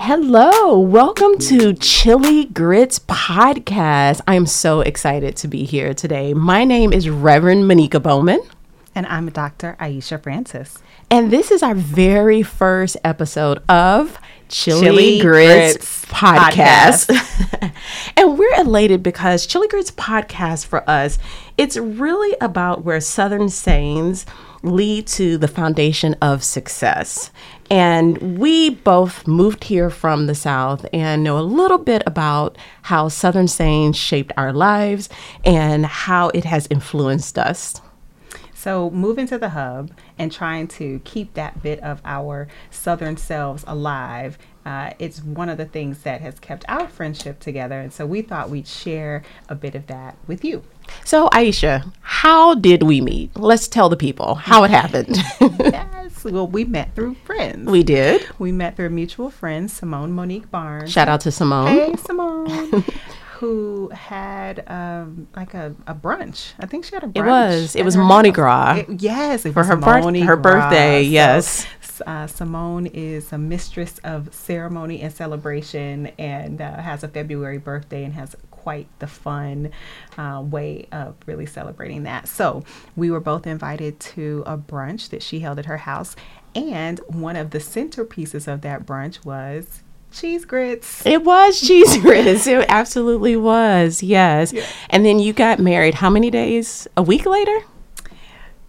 Hello, welcome to Chili Grits Podcast. I'm so excited to be here today. My name is Reverend Manikka Bowman. And I'm Dr. Aisha Francis. And this is our very first episode of Chili, Chili Grits, Grits Podcast. and we're elated because Chili Grits Podcast for us, it's really about where Southern sayings lead to the foundation of success. And we both moved here from the South and know a little bit about how Southern sayings shaped our lives and how it has influenced us. So, moving to the hub and trying to keep that bit of our Southern selves alive, uh, it's one of the things that has kept our friendship together. And so, we thought we'd share a bit of that with you. So, Aisha, how did we meet? Let's tell the people how it happened. yes. Well, we met through friends. we did. We met through a mutual friend, Simone Monique Barnes. Shout out to Simone. Hey, Simone. who had um, like a, a brunch. I think she had a brunch. It was. It was Mardi. Gras. It- yes, it For was her birth- Mardi her birthday, So, yes. uh, Simone is a mistress of ceremony and celebration and uh, has a February birthday and has quite the fun uh, way of really celebrating that. So we were both invited to a brunch that she held at her house. And one of the centerpieces of that brunch was cheese grits. It was cheese grits. It absolutely was. Yes. Yeah. And then you got married how many days? A week later?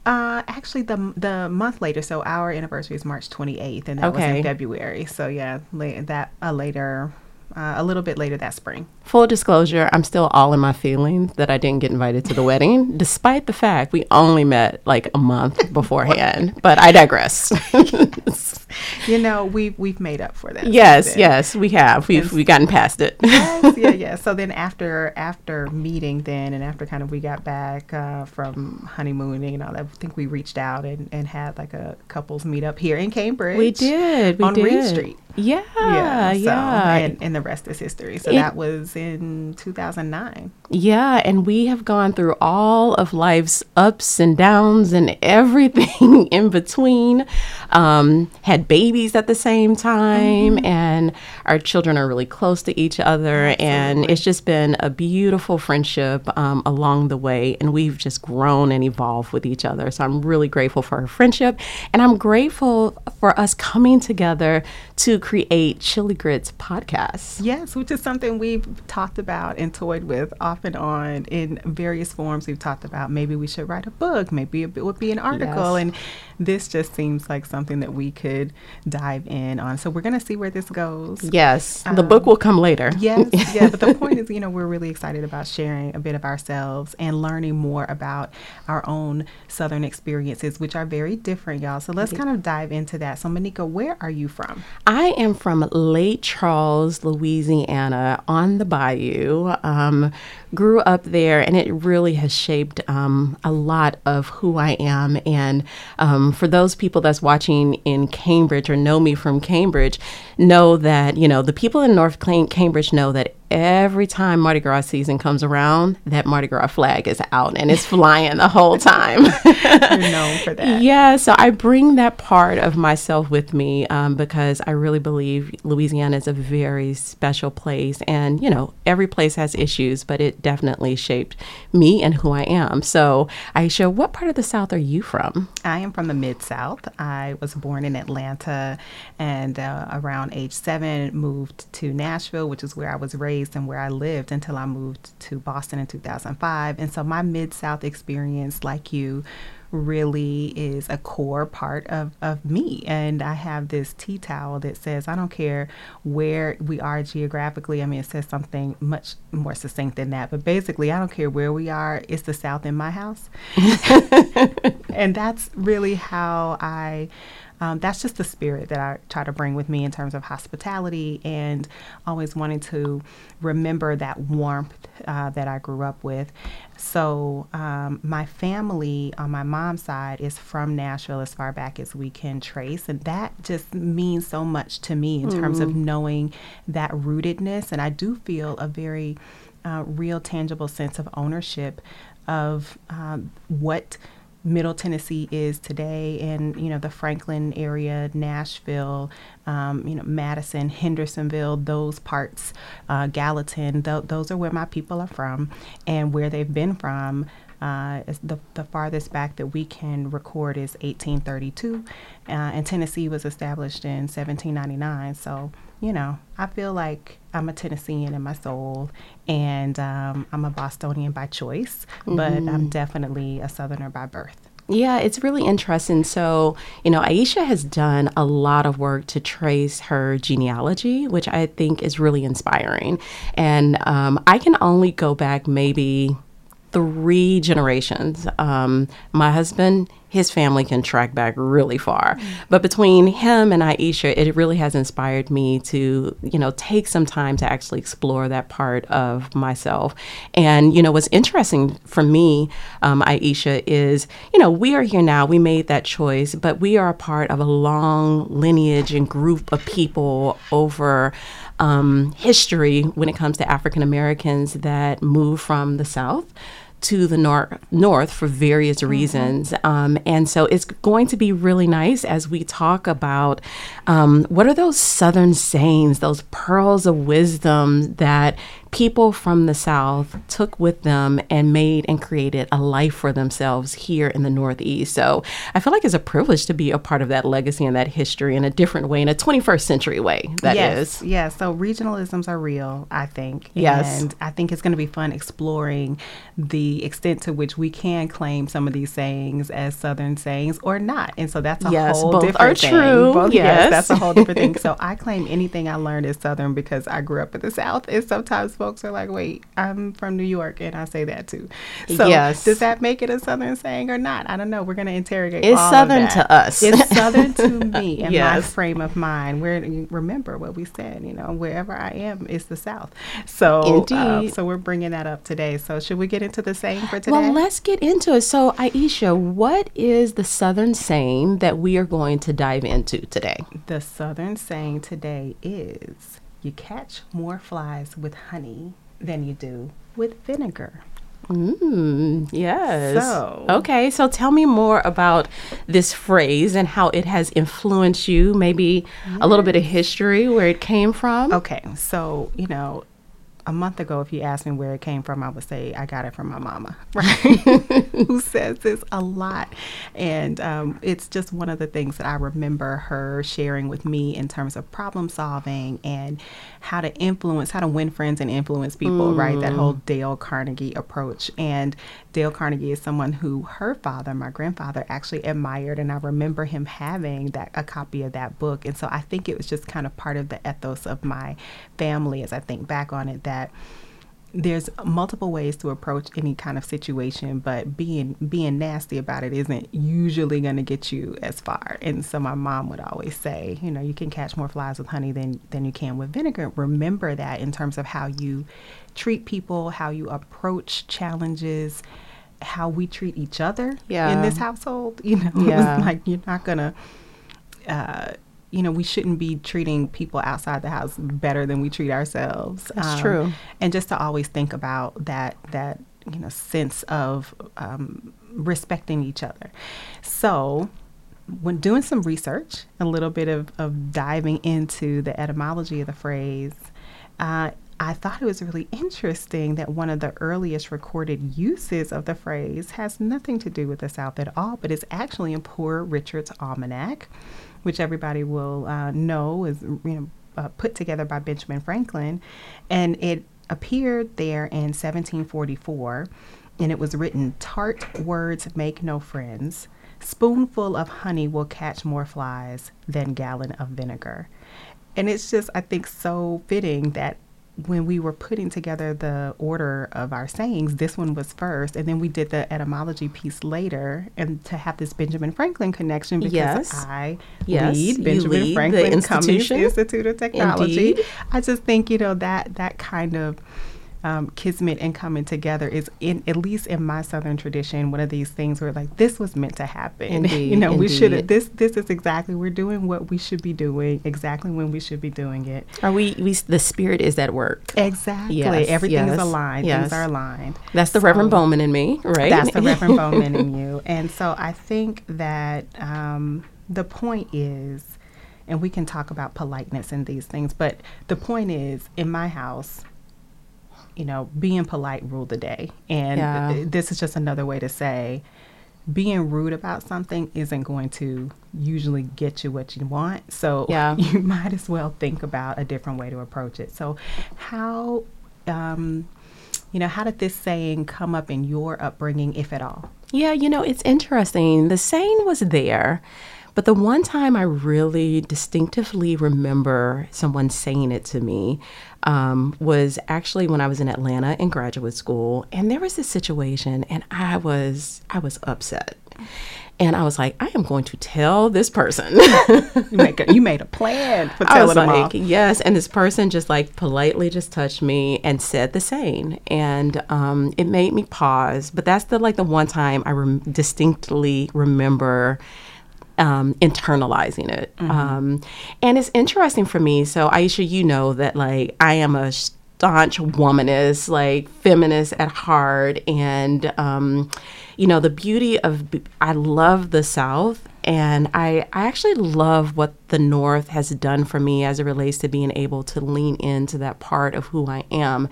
Uh, actually, the the month later. So our anniversary is March 28th, and that was in February. So yeah, that uh, later, uh, a little bit later that spring. Full disclosure, I'm still all in my feelings that I didn't get invited to the wedding, despite the fact we only met like a month beforehand. but I digress. You know, we've we've made up for that. yes, yes, we have. We've we gotten past it. yes, yeah, yeah. So then after after meeting then and after kind of we got back uh, from honeymooning and all that, I think we reached out and, and had like a couples meet up here in Cambridge. We did. We on did. Reed Street. Yeah, Yeah, yeah. and, and the rest is history. So It- that was in 2009. Yeah, and we have gone through all of life's ups and downs and everything in between. Um, had babies at the same time, and our children are really close to each other. And it's just been a beautiful friendship um, along the way. And we've just grown and evolved with each other. So I'm really grateful for our friendship. And I'm grateful for us coming together to create Chili Grits podcast. Yes, which is something we've talked about and toyed with off on in various forms. We've talked about maybe we should write a book, maybe it would be an article, Yes. and this just seems like something that we could dive in on. So we're going to see where this goes. Yes, the book will come later. Yes, yeah, but the point is, you know, we're really excited about sharing a bit of ourselves and learning more about our own Southern experiences, which are very different, y'all. So let's kind of dive into that. So, Manikka, where are you from? I am from Lake Charles, Louisiana, on the bayou. Um, grew up there, and it really has shaped um, a lot of who I am. And um, for those people that's watching in Cambridge or know me from Cambridge, know that you know the people in North Cambridge know that every time Mardi Gras season comes around, that Mardi Gras flag is out and it's flying the whole time. You're known for that. Yeah, so I bring that part of myself with me um, because I really believe Louisiana is a very special place. And, you know, every place has issues, but it definitely shaped me and who I am. So, Aisha, what part of the South are you from? I am from the Mid South. I was born in Atlanta and uh, around age seven moved to Nashville, which is where I was raised and where I lived until I moved to Boston in 2005. And so my Mid South experience, like you, really is a core part of, of me. And I have this tea towel that says, I don't care where we are geographically. I mean, it says something much more succinct than that. But basically, I don't care where we are, it's the South in my house. and that's really how I. Um, that's just the spirit that I try to bring with me in terms of hospitality and always wanting to remember that warmth uh, that I grew up with. So, um, my family on my mom's side is from Nashville as far back as we can trace. And that just means so much to me in terms of knowing that rootedness. And I do feel a very uh, real tangible sense of ownership of um, what Middle Tennessee is today, and you know the Franklin area, Nashville, um, you know Madison, Hendersonville, those parts, uh, Gallatin. Th- those are where my people are from, and where they've been from. Uh, the, the farthest back that we can record is 1832, uh, and Tennessee was established in 1799. So, you know, I feel like I'm a Tennessean in my soul, and um, I'm a Bostonian by choice, mm-hmm. but I'm definitely a Southerner by birth. Yeah, it's really interesting. So, you know, Aisha has done a lot of work to trace her genealogy, which I think is really inspiring. And um, I can only go back maybe three generations. Um, my husband, his family can track back really far. But between him and Aisha, it really has inspired me to, you know, take some time to actually explore that part of myself. And, you know, what's interesting for me, um, Aisha, is, you know, we are here now. We made that choice, but we are a part of a long lineage and group of people over um, history when it comes to African Americans that move from the South to the nor- north for various mm-hmm. reasons. Um, and so it's going to be really nice as we talk about um, what are those Southern sayings, those pearls of wisdom that people from the South took with them and made and created a life for themselves here in the Northeast. So I feel like it's a privilege to be a part of that legacy and that history in a different way, in a 21st century way. That yes, is. Yes. So regionalisms are real, I think. Yes. And I think it's going to be fun exploring the extent to which we can claim some of these sayings as Southern sayings or not. And so that's a yes, whole both different are thing. true. Both, yes. yes, that's a whole different thing. So I claim anything I learned is Southern because I grew up in the South. And sometimes folks are like, wait, I'm from New York, and I say that too. So yes. does that make it a Southern saying or not? I don't know. We're going to interrogate. It's Southern to us. It's Southern to me and yes. my frame of mind. Where remember what we said. You know, wherever I am is the South. So uh, indeed. So we're bringing that up today. So should we get into the saying for today? Well, let's get into it. So Aisha, what is the Southern saying that we are going to dive into today? The Southern saying today is you catch more flies with honey than you do with vinegar. Mm, yes. So, okay, so tell me more about this phrase and how it has influenced you, maybe yes. a little bit of history, where it came from. Okay, so, you know, a month ago, if you asked me where it came from, I would say I got it from my mama, right? Who says this a lot. And um, it's just one of the things that I remember her sharing with me in terms of problem solving and how to influence, how to win friends and influence people, mm. right? That whole mm. Dale Carnegie approach. And Dale Carnegie is someone who her father, my grandfather, actually admired. And I remember him having that a copy of that book. And so I think it was just kind of part of the ethos of my family as I think back on it that there's multiple ways to approach any kind of situation, but being being nasty about it isn't usually going to get you as far. And so my mom would always say, you know, you can catch more flies with honey than than you can with vinegar. Remember that in terms of how you treat people, how you approach challenges, how we treat each other yeah. in this household. You know, yeah. like you're not gonna. Uh, you know, we shouldn't be treating people outside the house better than we treat ourselves. That's um, true. And just to always think about that that you know sense of um, respecting each other. So when doing some research, a little bit of, of diving into the etymology of the phrase, uh, I thought it was really interesting that one of the earliest recorded uses of the phrase has nothing to do with the South at all, but is actually in Poor Richard's Almanac which everybody will uh, know is you know uh, put together by Benjamin Franklin, and it appeared there in 1744, and it was written: "Tart words make no friends. Spoonful of honey will catch more flies than gallon of vinegar." And it's just, I think, so fitting that when we were putting together the order of our sayings, this one was first, and then we did the etymology piece later, and to have this Benjamin Franklin connection because yes. I yes. lead Benjamin lead Franklin Cummings Institute of Technology. Indeed. I just think you know that that kind of um, kismet and coming together is in at least in my southern tradition one of these things where like this was meant to happen Indeed, you know we should indeed. this this is exactly we're doing what we should be doing exactly when we should be doing it Are we, we the spirit is at work. exactly Yes, everything is aligned yes. things are aligned That's the So- Reverend Bowman in me, right? that's the Reverend Bowman in you. And so I think that um, the point is, and we can talk about politeness and these things, but the point is, in my house, you know, being polite ruled the day. And Yeah. this is just another way to say, being rude about something isn't going to usually get you what you want. So Yeah. you might as well think about a different way to approach it. So, how, um, you know, how did this saying come up in your upbringing, if at all? Yeah, you know, it's interesting. The saying was there, but the one time I really distinctively remember someone saying it to me um, was actually when I was in Atlanta in graduate school, and there was this situation, and I was I was upset, and I was like, I am going to tell this person. You, make a, you made a plan for I was telling them like, off. yes. And this person just like politely just touched me and said the same. And um, it made me pause. But that's the like the one time I rem- distinctly remember um, internalizing it. Um, and it's interesting for me. So, Aisha, you know that like I am a staunch womanist, like feminist at heart. And, um, you know, the beauty of, I love the South. And I, I actually love what the North has done for me as it relates to being able to lean into that part of who I am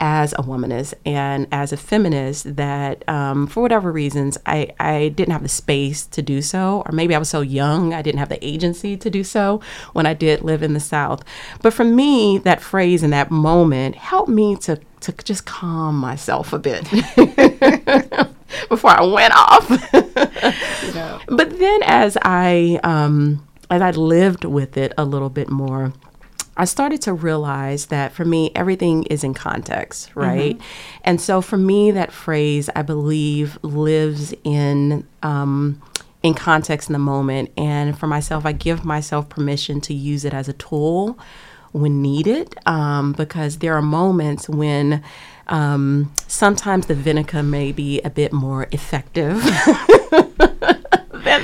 as a womanist and as a feminist that um, for whatever reasons I, I didn't have the space to do so or maybe i was so young i didn't have the agency to do so when i did live in the south. But for me that phrase in that moment helped me to, to just calm myself a bit before i went off. But then as i um, as i lived with it a little bit more I started to realize that for me, everything is in context, right? And so for me, that phrase, I believe, lives in. Um, in context in the moment. And for myself, I give myself permission to use it as a tool when needed um, because there are moments when um, sometimes the vinegar may be a bit more effective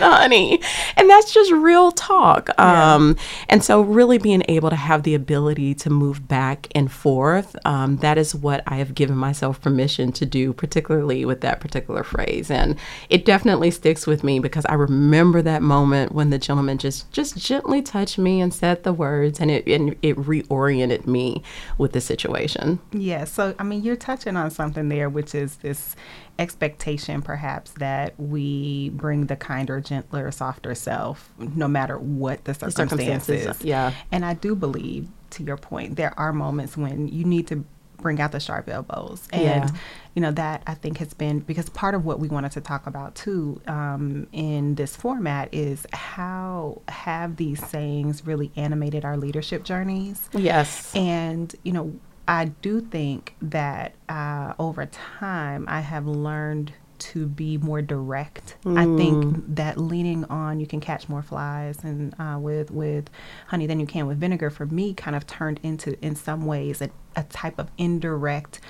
honey. And that's just real talk. Um, and so, really being able to have the ability to move back and forth, um, that is what I have given myself permission to do, particularly with that particular phrase. And it definitely sticks with me because I remember that moment when the gentleman just, just gently touched me and said the words, and it, and it reoriented me with the situation. Yeah, so I mean, you're touching on something there, which is this expectation, perhaps, that we bring the kinder, gentler, softer self, no matter what the circumstances. circumstances, yeah. And I do believe, to your point, there are moments when you need to bring out the sharp elbows, and Yeah. you know that I think has been because part of what we wanted to talk about too um, in this format is how have these sayings really animated our leadership journeys. Yes. And, you know, I do think that uh, over time I have learned to be more direct. I think that leaning on you can catch more flies and uh, with with honey than you can with vinegar for me kind of turned into in some ways a, a type of indirect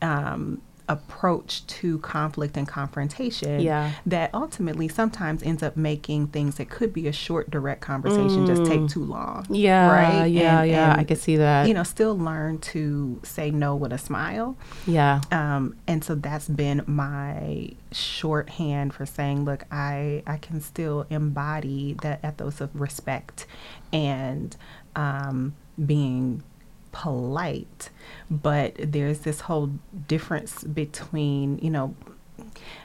um, approach to conflict and confrontation Yeah. that ultimately sometimes ends up making things that could be a short direct conversation just take too long Yeah, right yeah, And- yeah. I can see that. you know still learn to say no with a smile yeah. um, and so that's been my shorthand for saying look i i can still embody that ethos of respect and um, being polite but there's this whole difference between you know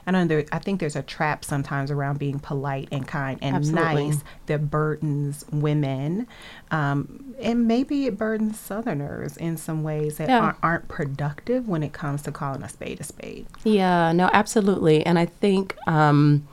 I don't know. There, I think there's a trap sometimes around being polite and kind and Absolutely. nice that burdens women, um, and maybe it burdens Southerners in some ways that Yeah. aren't, aren't productive when it comes to calling a spade a spade. Yeah, no, absolutely. And I think um,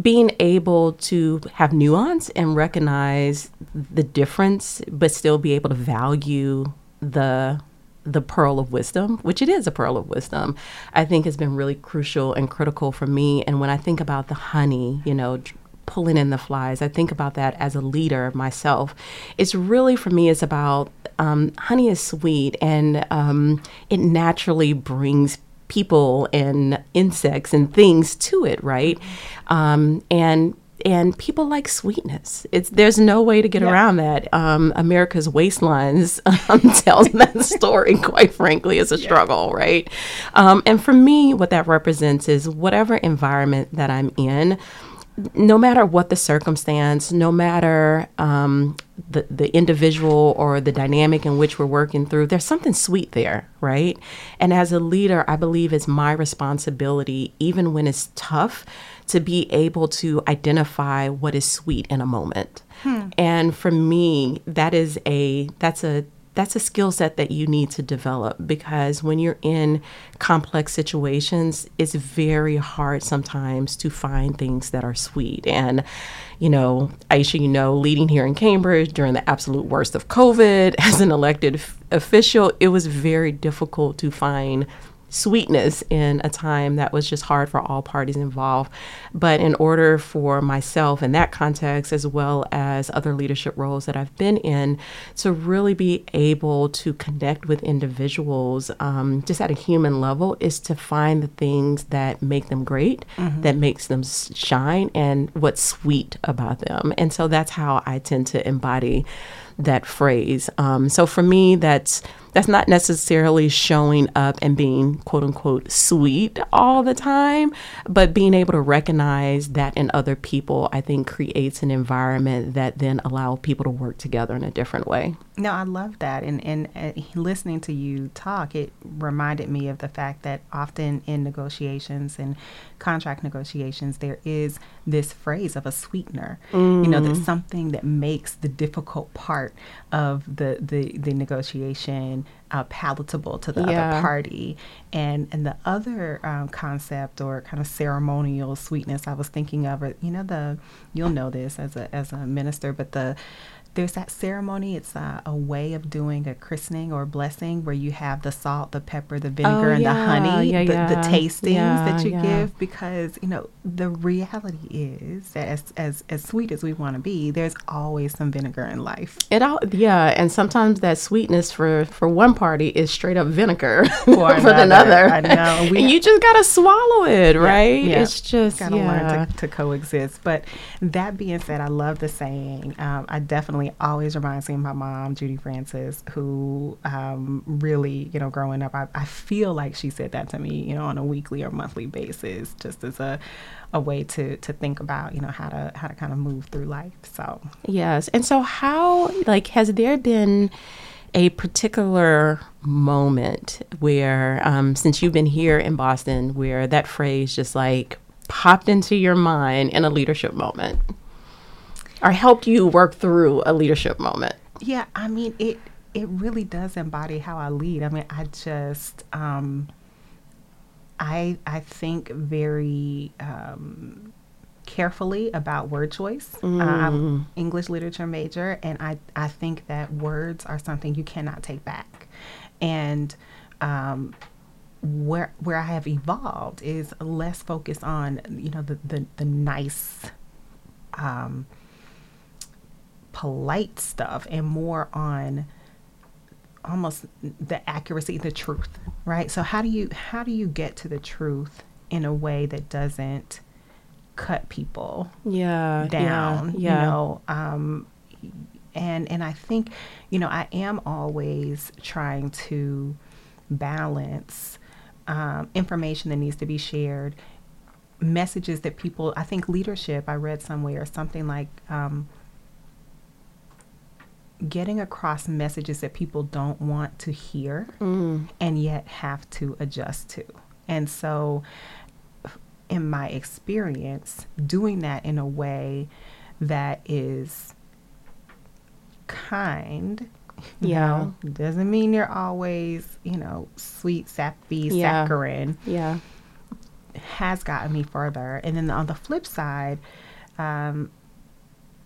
being able to have nuance and recognize the difference, but still be able to value the the pearl of wisdom, which it is a pearl of wisdom, I think has been really crucial and critical for me. And when I think about the honey, you know, pulling in the flies. I think about that as a leader myself. It's really for me. It's about um, honey is sweet, and um, it naturally brings people and insects and things to it, right? Um, and and people like sweetness. It's there's no way to get yeah. around that. Um, America's waistlines um, tells that story. Quite frankly, it's a yeah. struggle, right? Um, and for me, what that represents is whatever environment that I'm in no matter what the circumstance, no matter um, the the individual or the dynamic in which we're working through, there's something sweet there, right? And as a leader, I believe it's my responsibility, even when it's tough, to be able to identify what is sweet in a moment. Hmm. And for me, that is a that's a that's a skill set that you need to develop because when you're in complex situations, it's very hard sometimes to find things that are sweet. And, you know, Aisha, you know, leading here in Cambridge during the absolute worst of COVID as an elected f- official, it was very difficult to find sweetness in a time that was just hard for all parties involved. But in order for myself in that context, as well as other leadership roles that I've been in, to really be able to connect with individuals um, just at a human level, is to find the things that make them great, mm-hmm. that makes them shine, and what's sweet about them. And so that's how I tend to embody that phrase. Um, so for me, that's that's not necessarily showing up and being quote unquote sweet all the time, but being able to recognize that in other people, I think creates an environment that then allow people to work together in a different way. No, I love that. And, and uh, listening to you talk, it reminded me of the fact that often in negotiations and contract negotiations, there is this phrase of a sweetener. Mm. You know, that's mm. something that makes the difficult part of the, the, the negotiation uh, palatable to the yeah. other party. And and the other um, concept or kind of ceremonial sweetness I was thinking of, you know, the you'll know this as a as a minister, but the there's that ceremony. It's a, a, way of doing a christening or blessing where you have the salt, the pepper, the vinegar, oh, and yeah, the honey, yeah, the, yeah. the tastings that you give. Because you know the reality is that as as, as sweet as we want to be, there's always some vinegar in life. It all yeah, and sometimes that sweetness for for one party is straight up vinegar for, for another. I know, we, and you just gotta swallow it, right? It's just gotta learn to, to, coexist. But that being said, I love the saying. Um, I definitely always reminds me of my mom, Judy Francis, who um, really, you know, growing up, I, I feel like she said that to me, you know, on a weekly or monthly basis, just as a a way to to think about you know how to how to kind of move through life so. Yes and so how like has there been a particular moment where um, since you've been here in boston where that phrase just like popped into your mind in a leadership moment or helped you work through a leadership moment? Yeah, I mean it. It really does embody how I lead. I mean, I just, um, I I think very um, carefully about word choice. Mm. Uh, I'm mm. English literature major, and I I think that words are something you cannot take back, and um, where where I have evolved is less focused on you know the the, the nice um, polite stuff and more on almost the accuracy the truth right so how do you how do you get to the truth in a way that doesn't cut people yeah down yeah, yeah. you know um and and i think you know i am always trying to balance um, information that needs to be shared messages that people i think leadership i read somewhere something like um, getting across messages that people don't want to hear mm. and yet have to adjust to. And so, in my experience, doing that in a way that is kind, yeah, know, doesn't mean you're always, you know, sweet, sappy, yeah. saccharine. Yeah. Has gotten me further. And then on the flip side, um,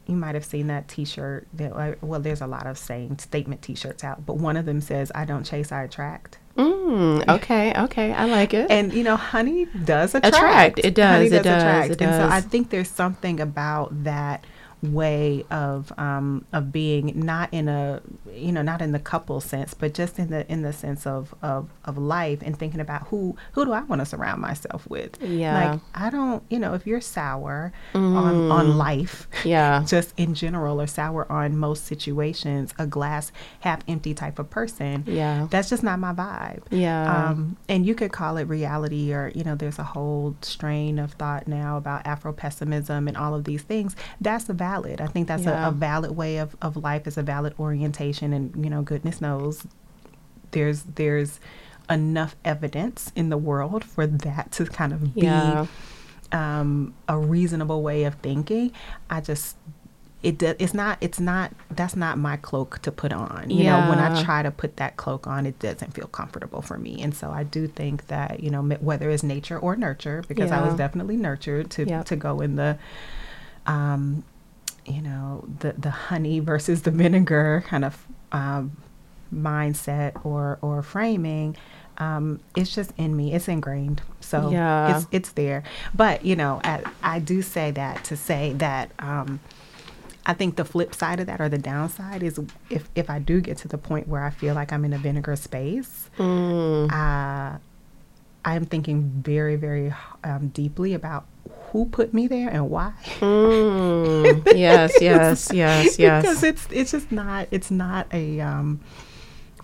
you might have seen that T-shirt. That, well, there's a lot of saying statement T-shirts out, but one of them says, "I don't chase, I attract." Mm, okay, okay, I like it. And you know, honey does attract. Attract, it does, Honey it does, it And so I think there's something about that way of um, of being not in a you know not in the couple sense but just in the in the sense of of, of life and thinking about who who do I want to surround myself with Yeah. like I don't you know if you're sour on on life Yeah. just in general or sour on most situations a glass half empty type of person Yeah. that's just not my vibe Yeah. um, and you could call it reality, or you know, there's a whole strain of thought now about Afro pessimism and all of these things. That's valid. I think that's Yeah. a, a valid way of, of life, is a valid orientation, and you know, goodness knows, there's there's enough evidence in the world for that to kind of be Yeah. um, a reasonable way of thinking. I just it do, it's not it's not that's not my cloak to put on. You know, when I try to put that cloak on, it doesn't feel comfortable for me. And so I do think that you know whether it's nature or nurture, because I was definitely nurtured to Yep. to go in the um, you know the the honey versus the vinegar kind of um, mindset or or framing um, it's just in me it's ingrained so Yeah. it's it's there but you know I, I do say that to say that um, I think the flip side of that or the downside is if if I do get to the point where I feel like I'm in a vinegar space Mm. uh, I'm thinking very very um, deeply about who put me there and why Mm. yes, yes, yes, yes. because it's it's just not it's not a um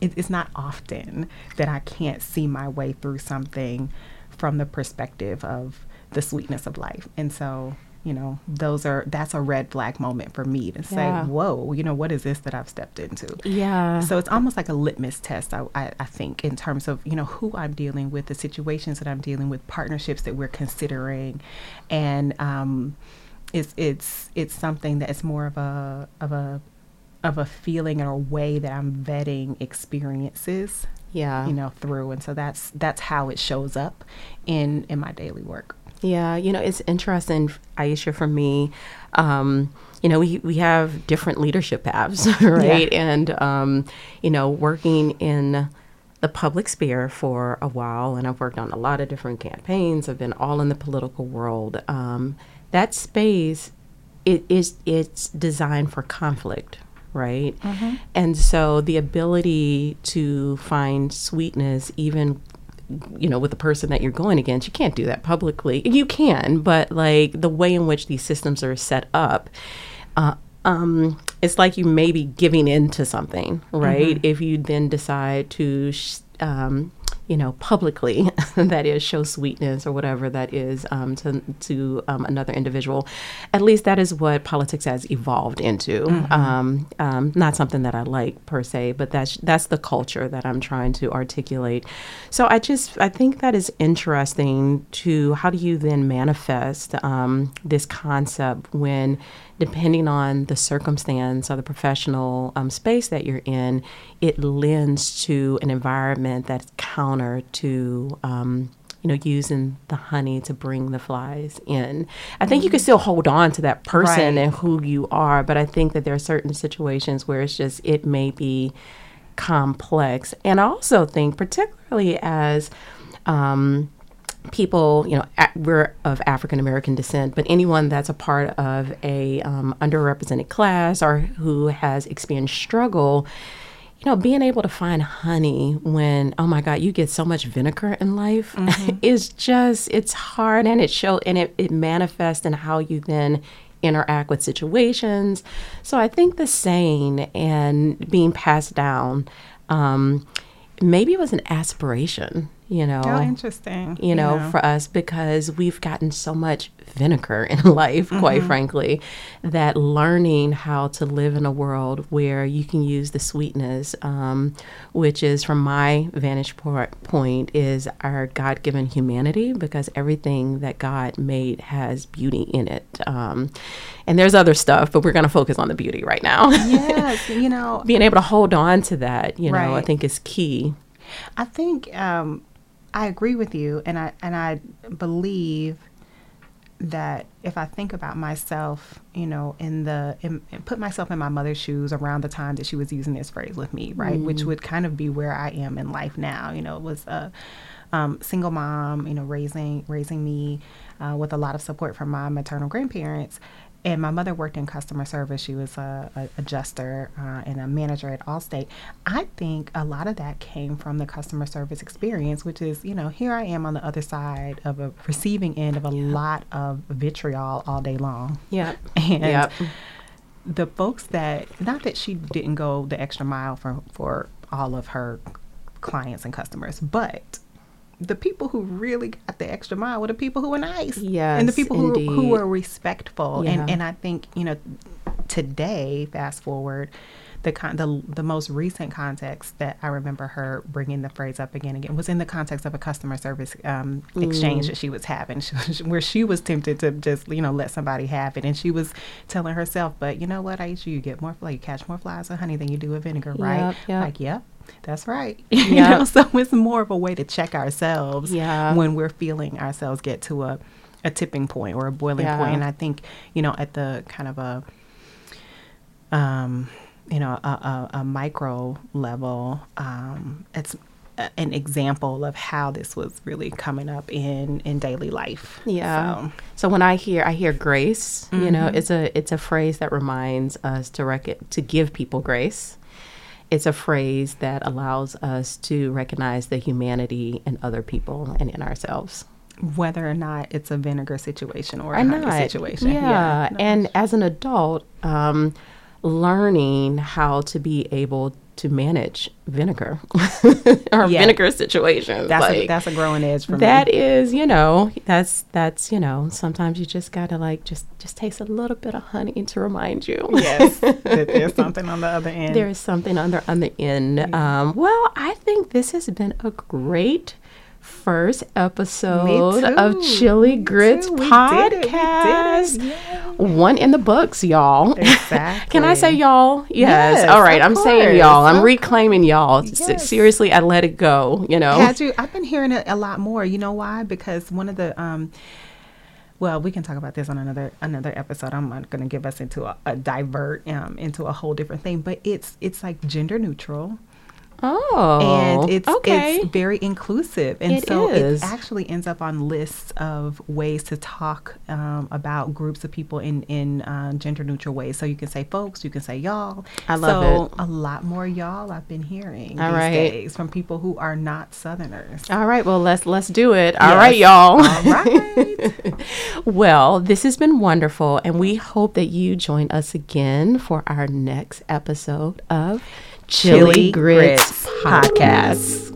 it, it's not often that I can't see my way through something from the perspective of the sweetness of life and so you know those are that's a red flag moment for me to say whoa you know what is this that I've stepped into yeah. so it's almost like a litmus test, I, I, I think, in terms of you know who I'm dealing with, the situations that I'm dealing with, partnerships that we're considering, and um, it's it's it's something that is more of a of a of a feeling or a way that I'm vetting experiences, yeah. you know, through, and so that's that's how it shows up in in my daily work. Yeah, you know, it's interesting, Aisha, for me. Um, you know, we, we have different leadership paths, right? And, um, you know, working in the public sphere for a while, and I've worked on a lot of different campaigns, I've been all in the political world. Um, that space, it is it's designed for conflict, right? And so the ability to find sweetness, even you know, with the person that you're going against, you can't do that publicly. You can, but like the way in which these systems are set up, uh, um, it's like you may be giving in to something, right? If you then decide to, sh- um, you know, publicly, that is, show sweetness or whatever that is um, to to um, another individual. At least that is what politics has evolved into. Um, um, not something that I like per se, but that's that's the culture that I'm trying to articulate. So I just I think that is interesting. To how do you then manifest um, this concept when depending on the circumstance or the professional um, space that you're in, it lends to an environment that's counter to. Um, you know, using the honey to bring the flies in. I think you can still hold on to that person Right. and who you are, but I think that there are certain situations where it's just, it may be complex. And I also think, particularly as, um, people, you know, a- we're of African American descent, but anyone that's a part of a um, underrepresented class or who has experienced struggle, you know, being able to find honey when, oh my God, you get so much vinegar in life is just, it's hard and it show and it, it manifests in how you then interact with situations. So I think the saying and being passed down, um, maybe it was an aspiration, you know Oh, interesting. you know, for us because we've gotten so much vinegar in life, quite frankly, that learning how to live in a world where you can use the sweetness, um, which is from my vantage point, is our God given humanity because everything that God made has beauty in it. Um, and there's other stuff, but we're going to focus on the beauty right now. yes, you know, Being able to hold on to that, you know, I think is key. I think um, I agree with you, and I and I believe that if I think about myself, you know, in the in, put myself in my mother's shoes around the time that she was using this phrase with me, right, mm. which would kind of be where I am in life now. You know, it was a um, single mom, you know, raising raising me uh, with a lot of support from my maternal grandparents, and my mother worked in customer service. She was a, a adjuster uh, and a manager at Allstate. I think a lot of that came from the customer service experience, which is, you know, here I am on the other side of a receiving end of a yeah. lot of vitriol all day long. Yeah. And yep. the folks that, not that she didn't go the extra mile for, for all of her clients and customers, but the people who really got the extra mile were the people who were nice. Yes, and the people who, who were respectful. Yeah. And and I think, you know, today, fast forward, the con- the the most recent context that I remember her bringing the phrase up again and again was in the context of a customer service um, mm. exchange that she was having, where she was tempted to just you know let somebody have it, and she was telling herself, but you know what, Aisha, you get more like you catch more flies with honey than you do with vinegar, right? Yep, yep. Like, yep, that's right. Yep. you know, so it's more of a way to check ourselves yeah. when we're feeling ourselves get to a, a tipping point or a boiling yeah. point. And I think, you know, at the kind of a, um, you know, a, a, a micro level, um, it's an example of how this was really coming up in in daily life. Yeah. So, so when I hear I hear grace, mm-hmm. you know, mm-hmm. it's a it's a phrase that reminds us to rec- to give people grace it's a phrase that allows us to recognize the humanity in other people and in ourselves. Whether or not it's a vinegar situation or a honey situation. Yeah. yeah. And as an adult, um, learning how to be able to manage vinegar or yeah. vinegar situations. That's like, a, that's a growing edge for that me. That is, you know, that's that's you know, sometimes you just gotta like just just taste a little bit of honey to remind you. Yes, that there's something on the other end. There is something on the on the end. Mm-hmm. Um, well, I think this has been a great first episode of Chili Grits podcast. It. One in the books, y'all. Exactly. Can I say y'all? Yes. yes All right. I'm course. saying y'all. I'm reclaiming y'all. Yes. Seriously, I let it go. You know. Had you? I've been hearing it a lot more. You know why? Because one of the um, well, we can talk about this on another another episode. I'm not going to give us into a, a divert um, into a whole different thing, but it's it's like gender neutral. Oh, and it's okay. it's very inclusive, and it so is. it actually ends up on lists of ways to talk um, about groups of people in in uh, gender neutral ways. So you can say folks, you can say y'all. I love so it. A lot more y'all I've been hearing All these right. days from people who are not Southerners. All right, well let's let's do it. All yes. right, y'all. All right. well, this has been wonderful, and we hope that you join us again for our next episode of. Chili, Chili Grits, Grits Podcast.